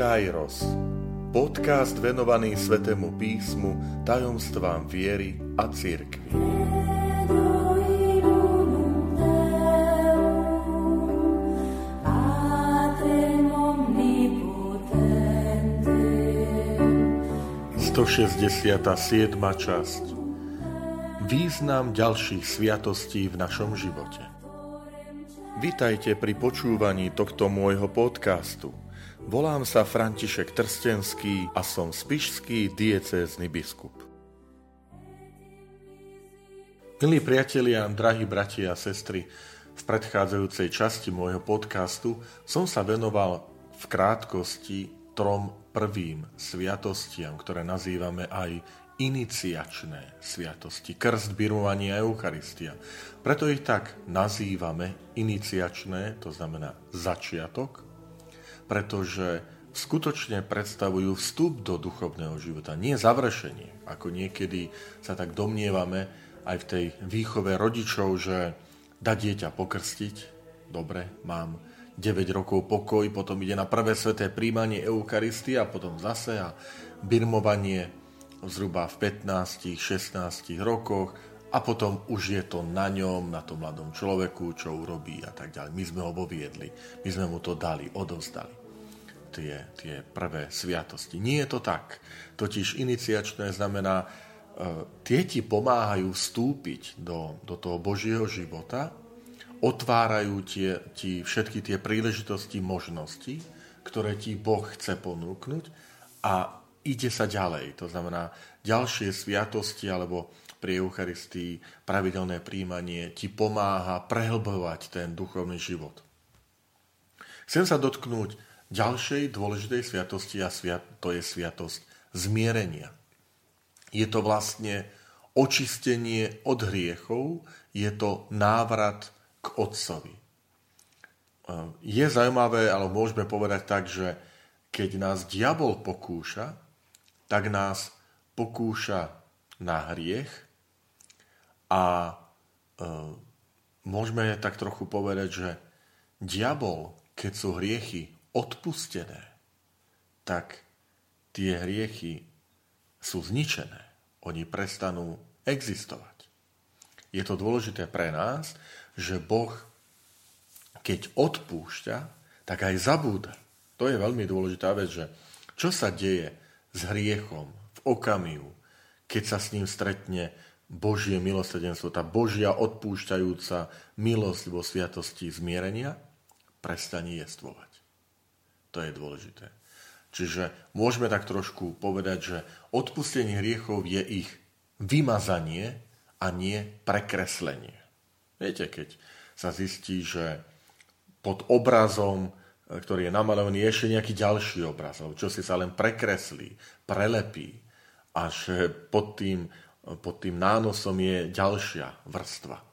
Kairos. Podcast venovaný Svetému písmu, tajomstvám viery a. Sto siedma časť Význam ďalších sviatostí v našom živote Vitajte pri počúvaní tohto môjho podcastu – Volám sa František Trstenský a som spišský diecézny biskup. Milí priatelia, drahí bratia a sestry, v predchádzajúcej časti môjho podcastu som sa venoval v krátkosti trom prvým sviatostiam, ktoré nazývame aj iniciačné sviatosti, krst, birmovanie a Eucharistia. Preto ich tak nazývame iniciačné, to znamená začiatok, pretože skutočne predstavujú vstup do duchovného života, nie završenie, ako niekedy sa tak domnievame aj v tej výchove rodičov, že dá dieťa pokrstiť, dobre, mám 9 rokov pokoj, potom ide na prvé sveté príjmanie Eucharistie a potom zase a birmovanie zhruba v 15-16 rokoch a potom už je to na ňom, na tom mladom človeku, čo urobí a tak ďalej. My sme ho voviedli, my sme mu to dali, odovzdali tie, tie prvé sviatosti. Nie je to tak. Totiž iniciačné znamená, e, tie ti pomáhajú vstúpiť do, do toho Božieho života, otvárajú tie, ti všetky tie príležitosti, možnosti, ktoré ti Boh chce ponúknuť a ide sa ďalej. To znamená, ďalšie sviatosti alebo pri Eucharistii pravidelné príjmanie ti pomáha prehlbovať ten duchovný život. Chcem sa dotknúť ďalšej dôležitej sviatosti a sviat, to je sviatosť zmierenia. Je to vlastne očistenie od hriechov, je to návrat k Otcovi. E, je zaujímavé, ale môžeme povedať tak, že keď nás diabol pokúša, tak nás pokúša na hriech a e, môžeme tak trochu povedať, že diabol, keď sú hriechy odpustené, tak tie hriechy sú zničené. Oni prestanú existovať. Je to dôležité pre nás, že Boh, keď odpúšťa, tak aj zabúda. To je veľmi dôležitá vec, že čo sa deje s hriechom v okamihu, keď sa s ním stretne Božie milosrdenstvo, tá Božia odpúšťajúca milosť vo sviatosti zmierenia, prestane jestvovať. To je dôležité. Čiže môžeme tak trošku povedať, že odpustenie hriechov je ich vymazanie a nie prekreslenie. Viete, keď sa zistí, že pod obrazom, ktorý je namalovaný, je ešte nejaký ďalší obraz, alebo čo si sa len prekreslí, prelepí a že pod tým, pod tým nánosom je ďalšia vrstva.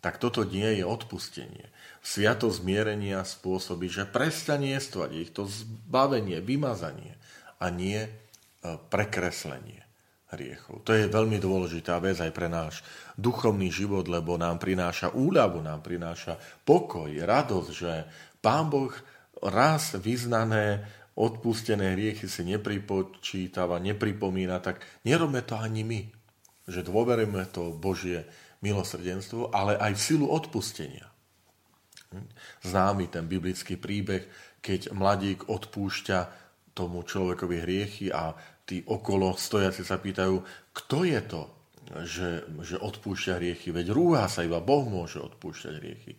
Tak toto nie je odpustenie. Sviato zmierenia spôsobí, že prestane jestvať ich to zbavenie, vymazanie a nie e, prekreslenie hriechov. To je veľmi dôležitá vec aj pre náš duchovný život, lebo nám prináša úľavu, nám prináša pokoj, radosť, že Pán Boh raz vyznané odpustené hriechy si nepripočítava, nepripomína, tak nerobme to ani my. Že dôverujeme to Božie milosrdenstvo, ale aj v silu odpustenia. Známy ten biblický príbeh, keď mladík odpúšťa tomu človekovi hriechy a tí okolo stojaci sa pýtajú, kto je to, že, že odpúšťa hriechy, veď rúha sa, iba Boh môže odpúšťať hriechy.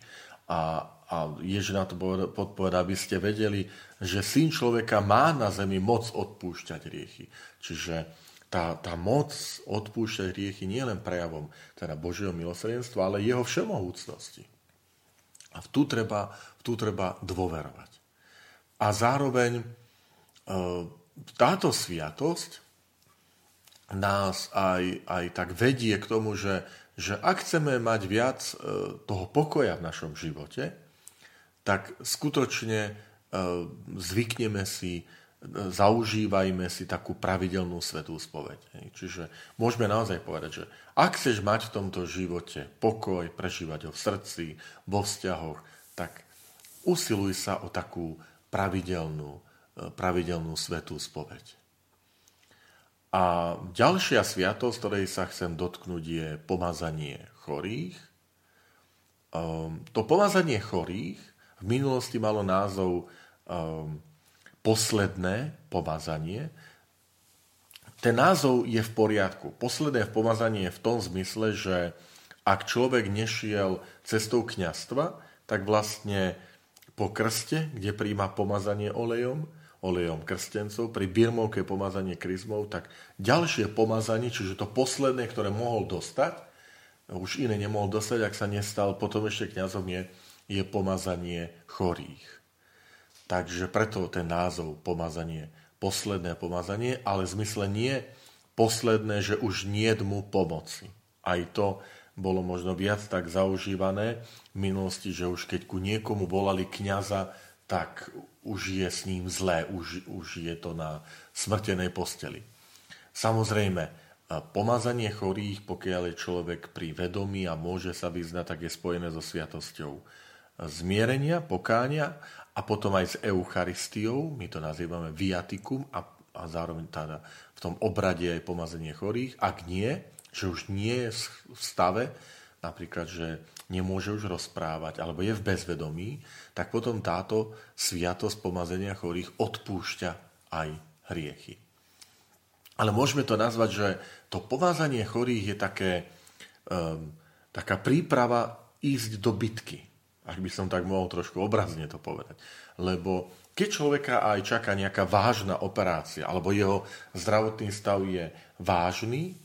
A, a Ježiš na to podpoveda, aby ste vedeli, že syn človeka má na zemi moc odpúšťať hriechy. Čiže tá, tá moc odpúšťať hriechy nie len prejavom teda Božieho milosrdenstva, ale jeho všemohúcnosti. A v tu treba, v tu treba dôverovať. A zároveň e, táto sviatosť nás aj, aj tak vedie k tomu, že, že ak chceme mať viac e, toho pokoja v našom živote, tak skutočne e, zvykneme si zaužívajme si takú pravidelnú svetú spoveď. Čiže môžeme naozaj povedať, že ak chceš mať v tomto živote pokoj, prežívať ho v srdci, vo vzťahoch, tak usiluj sa o takú pravidelnú pravidelnú svetú spoveď. A ďalšia sviatosť, ktorej sa chcem dotknúť, je pomazanie chorých. Ehm, to pomazanie chorých v minulosti malo názov ehm, posledné pomazanie. Ten názov je v poriadku. Posledné pomazanie je v tom zmysle, že ak človek nešiel cestou kňastva, tak vlastne po krste, kde príjma pomazanie olejom, olejom krstencov, pri birmovke pomazanie kryzmov, tak ďalšie pomazanie, čiže to posledné, ktoré mohol dostať, už iné nemohol dostať, ak sa nestal potom ešte kňazom, je, je pomazanie chorých. Takže preto ten názov pomazanie, posledné pomazanie, ale v zmysle nie posledné, že už nie mu pomoci. Aj to bolo možno viac tak zaužívané v minulosti, že už keď ku niekomu volali kňaza, tak už je s ním zlé, už, už je to na smrtenej posteli. Samozrejme, pomazanie chorých, pokiaľ je človek pri vedomí a môže sa vyznať, tak je spojené so sviatosťou zmierenia, pokáňa a potom aj s Eucharistiou, my to nazývame viatikum a, a zároveň teda v tom obrade aj pomazanie chorých. Ak nie, že už nie je v stave, napríklad, že nemôže už rozprávať, alebo je v bezvedomí, tak potom táto sviatosť pomazenia chorých odpúšťa aj hriechy. Ale môžeme to nazvať, že to pomazanie chorých je také, um, taká príprava ísť do bitky. Ak by som tak mohol trošku obrazne to povedať. Lebo keď človeka aj čaká nejaká vážna operácia, alebo jeho zdravotný stav je vážny,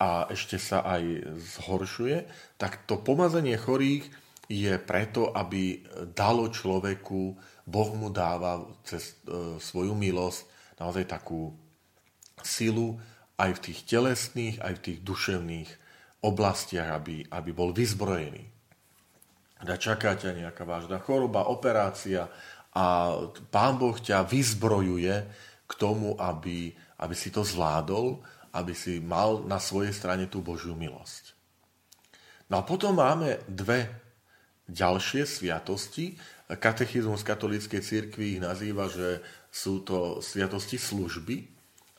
a ešte sa aj zhoršuje, tak to pomazanie chorých je preto, aby dalo človeku, Boh mu dáva cez e, svoju milosť naozaj takú silu aj v tých telesných, aj v tých duševných oblastiach, aby, aby bol vyzbrojený. Da čaká nejaká vážna choroba, operácia a Pán Boh ťa vyzbrojuje k tomu, aby, aby si to zvládol aby si mal na svojej strane tú Božiu milosť. No a potom máme dve ďalšie sviatosti. Katechizmus katolíckej cirkvi ich nazýva, že sú to sviatosti služby.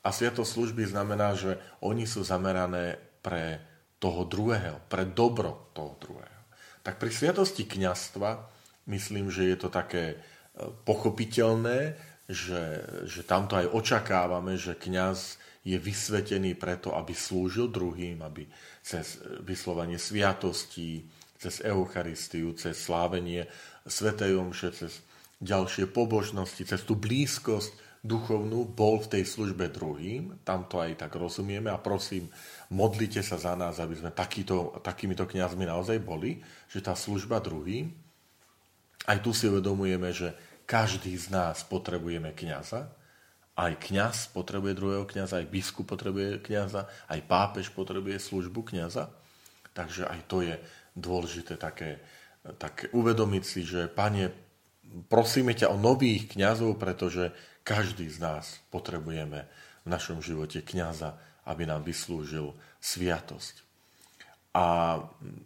A sviatosť služby znamená, že oni sú zamerané pre toho druhého, pre dobro toho druhého. Tak pri sviatosti kňastva myslím, že je to také e, pochopiteľné, že, že tamto aj očakávame, že kňaz je vysvetený preto, aby slúžil druhým, aby cez vyslovanie sviatostí, cez Eucharistiu, cez slávenie Svetej Omše, cez ďalšie pobožnosti, cez tú blízkosť duchovnú bol v tej službe druhým. Tam to aj tak rozumieme a prosím, modlite sa za nás, aby sme takýto, takýmito kňazmi naozaj boli, že tá služba druhým, aj tu si uvedomujeme, že každý z nás potrebujeme kňaza, aj kňaz potrebuje druhého kňaza, aj biskup potrebuje kňaza, aj pápež potrebuje službu kňaza. Takže aj to je dôležité také, také uvedomiť si, že pane, prosíme ťa o nových kňazov, pretože každý z nás potrebujeme v našom živote kňaza, aby nám vyslúžil sviatosť. A,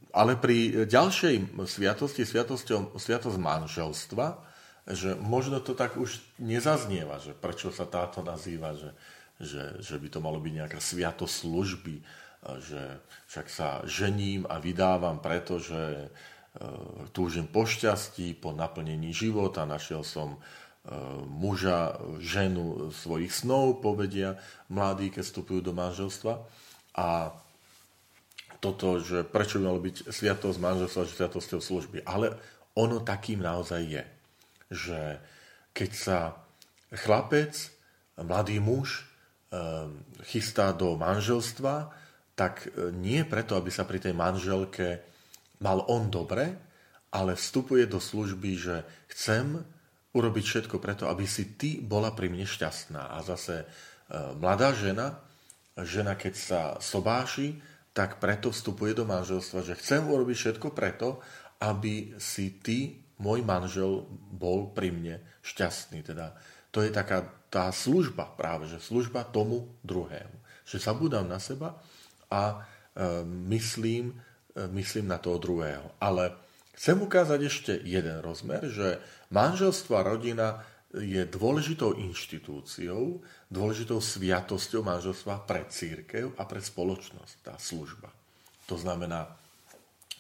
ale pri ďalšej sviatosti, sviatosť manželstva, že možno to tak už nezaznieva, že prečo sa táto nazýva, že, že, že by to malo byť nejaká sviatosť služby, že však sa žením a vydávam, pretože e, túžim po šťastí, po naplnení života, našiel som muža, ženu svojich snov, povedia mladí, keď vstupujú do manželstva. A toto, že prečo by malo byť sviatosť manželstva, že sviatosťou služby. Ale ono takým naozaj je že keď sa chlapec, mladý muž ehm, chystá do manželstva, tak e, nie preto, aby sa pri tej manželke mal on dobre, ale vstupuje do služby, že chcem urobiť všetko preto, aby si ty bola pri mne šťastná. A zase e, mladá žena, žena keď sa sobáši, tak preto vstupuje do manželstva, že chcem urobiť všetko preto, aby si ty môj manžel bol pri mne šťastný. Teda to je taká tá služba práve, že služba tomu druhému. Že zabudám na seba a e, myslím, e, myslím na toho druhého. Ale chcem ukázať ešte jeden rozmer, že manželstvo a rodina je dôležitou inštitúciou, dôležitou sviatosťou manželstva pre církev a pre spoločnosť, tá služba. To znamená,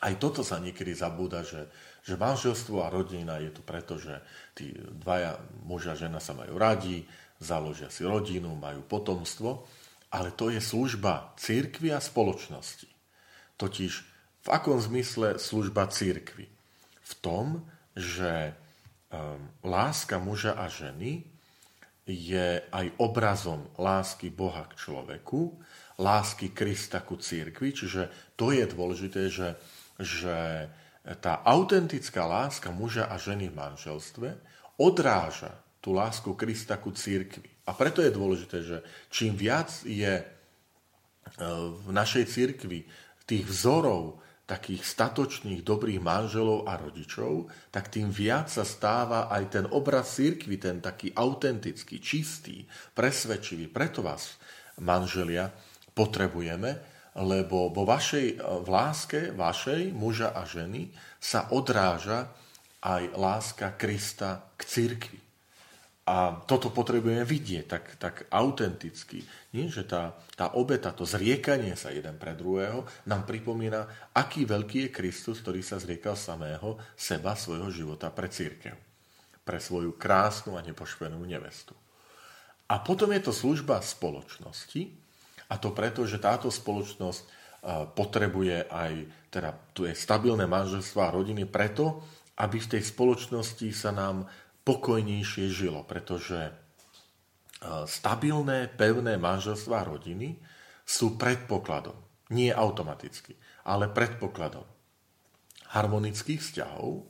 aj toto sa niekedy zabúda, že, že manželstvo a rodina je tu preto, že tí dvaja, muž a žena sa majú radi, založia si rodinu, majú potomstvo, ale to je služba církvy a spoločnosti. Totiž v akom zmysle služba církvy? V tom, že um, láska muža a ženy je aj obrazom lásky Boha k človeku, lásky Krista ku církvi, čiže to je dôležité, že, že tá autentická láska muža a ženy v manželstve odráža tú lásku Krista ku církvi. A preto je dôležité, že čím viac je uh, v našej církvi tých vzorov takých statočných, dobrých manželov a rodičov, tak tým viac sa stáva aj ten obraz církvy, ten taký autentický, čistý, presvedčivý. Preto vás, manželia, potrebujeme, lebo vo vašej, v láske vašej, muža a ženy, sa odráža aj láska Krista k církvi. A toto potrebujeme vidieť tak, tak autenticky. Nie, že tá, tá obeta, to zriekanie sa jeden pre druhého nám pripomína, aký veľký je Kristus, ktorý sa zriekal samého seba, svojho života pre církev. Pre svoju krásnu a nepošvenú nevestu. A potom je to služba spoločnosti, a to preto, že táto spoločnosť potrebuje aj, teda tu je stabilné manželstvo a rodiny preto, aby v tej spoločnosti sa nám pokojnejšie žilo, pretože e, stabilné, pevné manželstva a rodiny sú predpokladom, nie automaticky, ale predpokladom harmonických vzťahov,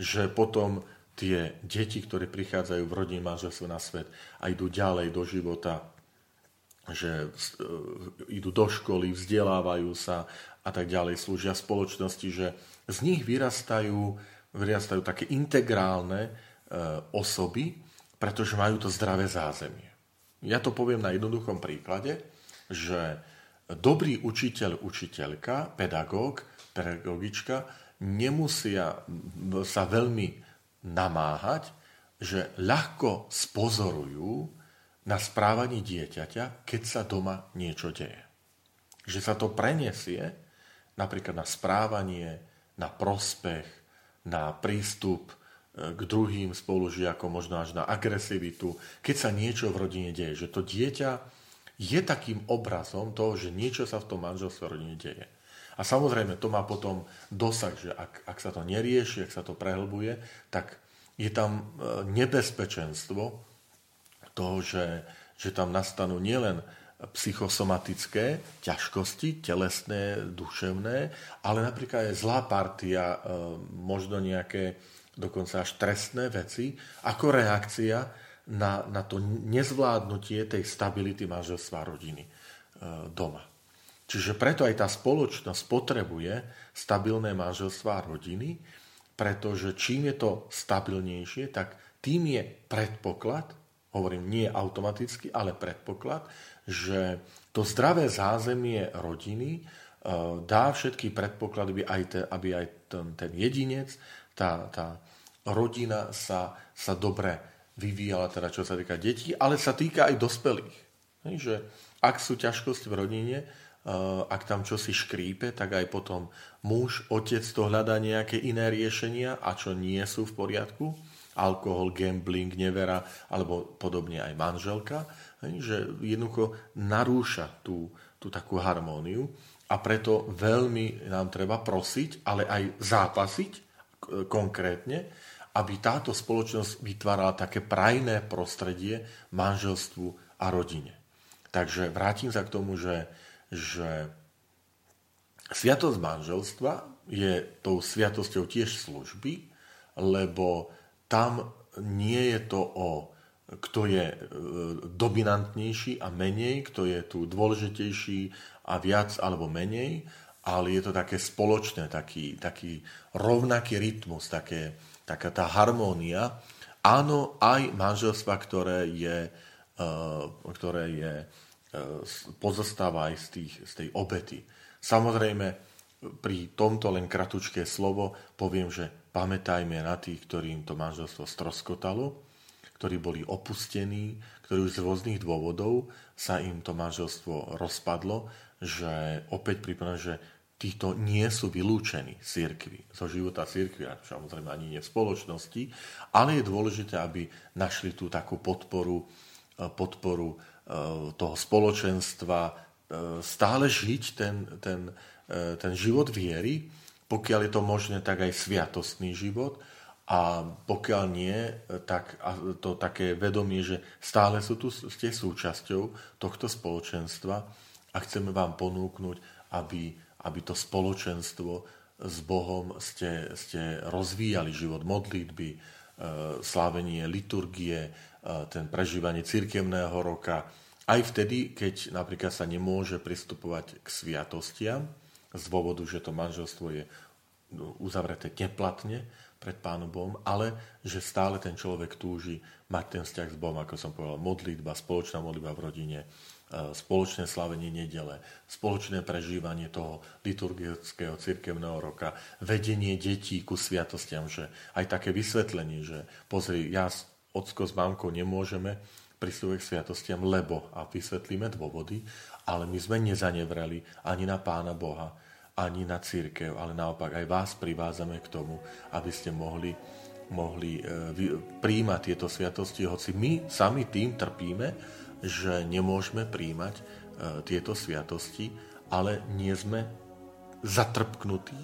že potom tie deti, ktoré prichádzajú v rodine manželstve na svet a idú ďalej do života, že e, idú do školy, vzdelávajú sa a tak ďalej, slúžia spoločnosti, že z nich vyrastajú, vyrastajú také integrálne osoby, pretože majú to zdravé zázemie. Ja to poviem na jednoduchom príklade, že dobrý učiteľ, učiteľka, pedagóg, pedagogička nemusia sa veľmi namáhať, že ľahko spozorujú na správanie dieťaťa, keď sa doma niečo deje. Že sa to prenesie napríklad na správanie, na prospech, na prístup k druhým spolužiakom, možno až na agresivitu, keď sa niečo v rodine deje. Že to dieťa je takým obrazom toho, že niečo sa v tom manželstve rodine deje. A samozrejme, to má potom dosah, že ak, ak sa to nerieši, ak sa to prehlbuje, tak je tam e, nebezpečenstvo toho, že, že tam nastanú nielen psychosomatické ťažkosti, telesné, duševné, ale napríklad aj zlá partia, e, možno nejaké dokonca až trestné veci, ako reakcia na, na to nezvládnutie tej stability manželstva rodiny e, doma. Čiže preto aj tá spoločnosť potrebuje stabilné manželstva rodiny, pretože čím je to stabilnejšie, tak tým je predpoklad, hovorím nie automaticky, ale predpoklad, že to zdravé zázemie rodiny e, dá všetky predpoklady, aby aj, ten, aby aj ten, ten jedinec, tá, tá rodina sa, sa dobre vyvíjala, teda čo sa týka detí, ale sa týka aj dospelých. Hej, že ak sú ťažkosti v rodine, uh, ak tam čosi škrípe, tak aj potom muž, otec to hľadá nejaké iné riešenia a čo nie sú v poriadku, alkohol, gambling, nevera alebo podobne aj manželka, hej, že jednoducho narúša tú, tú takú harmóniu a preto veľmi nám treba prosiť, ale aj zápasiť konkrétne, aby táto spoločnosť vytvárala také prajné prostredie manželstvu a rodine. Takže vrátim sa k tomu, že, že sviatosť manželstva je tou sviatosťou tiež služby, lebo tam nie je to o kto je e, dominantnejší a menej, kto je tu dôležitejší a viac alebo menej, ale je to také spoločné, taký, taký rovnaký rytmus, také, taká tá harmónia. Áno, aj manželstva, ktoré je, uh, ktoré je uh, pozostáva aj z, tých, z tej obety. Samozrejme, pri tomto len kratučké slovo poviem, že pamätajme na tých, ktorým to manželstvo stroskotalo, ktorí boli opustení, ktorí už z rôznych dôvodov sa im to manželstvo rozpadlo, že opäť pripomínam, že títo nie sú vylúčení z cirkvi, zo života cirkvi, a samozrejme ani nie v spoločnosti, ale je dôležité, aby našli tú takú podporu, e, podporu e, toho spoločenstva, e, stále žiť ten, ten, ten život viery, pokiaľ je to možné, tak aj sviatostný život, a pokiaľ nie, tak to také vedomie, že stále sú tu, ste súčasťou tohto spoločenstva a chceme vám ponúknuť, aby, aby to spoločenstvo s Bohom ste, ste rozvíjali život modlitby, e, slávenie liturgie, e, ten prežívanie cirkevného roka, aj vtedy, keď napríklad sa nemôže pristupovať k sviatostiam z dôvodu, že to manželstvo je uzavreté neplatne, pred Pánom Bohom, ale že stále ten človek túži mať ten vzťah s Bohom, ako som povedal, modlitba, spoločná modlitba v rodine, spoločné slavenie nedele, spoločné prežívanie toho liturgického cirkevného roka, vedenie detí ku sviatostiam, že aj také vysvetlenie, že pozri, ja s ocko s mamkou nemôžeme pristúpiť k sviatostiam, lebo, a vysvetlíme dôvody, ale my sme nezanevreli ani na Pána Boha, ani na církev, ale naopak aj vás privázame k tomu, aby ste mohli, mohli e, príjmať tieto sviatosti, hoci my sami tým trpíme, že nemôžeme príjmať e, tieto sviatosti, ale nie sme zatrpknutí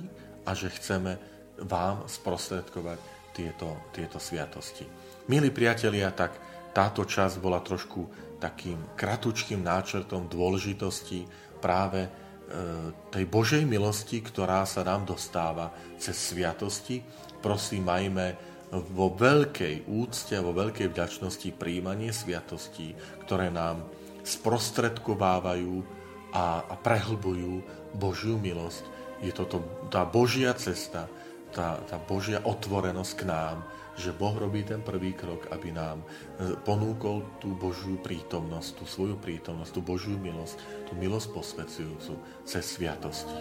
a že chceme vám sprostredkovať tieto, tieto sviatosti. Milí priatelia, tak táto časť bola trošku takým kratučkým náčrtom dôležitosti práve E, tej Božej milosti, ktorá sa nám dostáva cez sviatosti. Prosím, majme vo veľkej úcte a vo veľkej vďačnosti príjmanie sviatostí, ktoré nám sprostredkovávajú a, a prehlbujú Božiu milosť. Je toto tá Božia cesta, tá, tá Božia otvorenosť k nám, že Boh robí ten prvý krok, aby nám e, ponúkol tú Božiu prítomnosť, tú svoju prítomnosť, tú Božiu milosť, tú milosť posvedzujúcu cez sviatosti.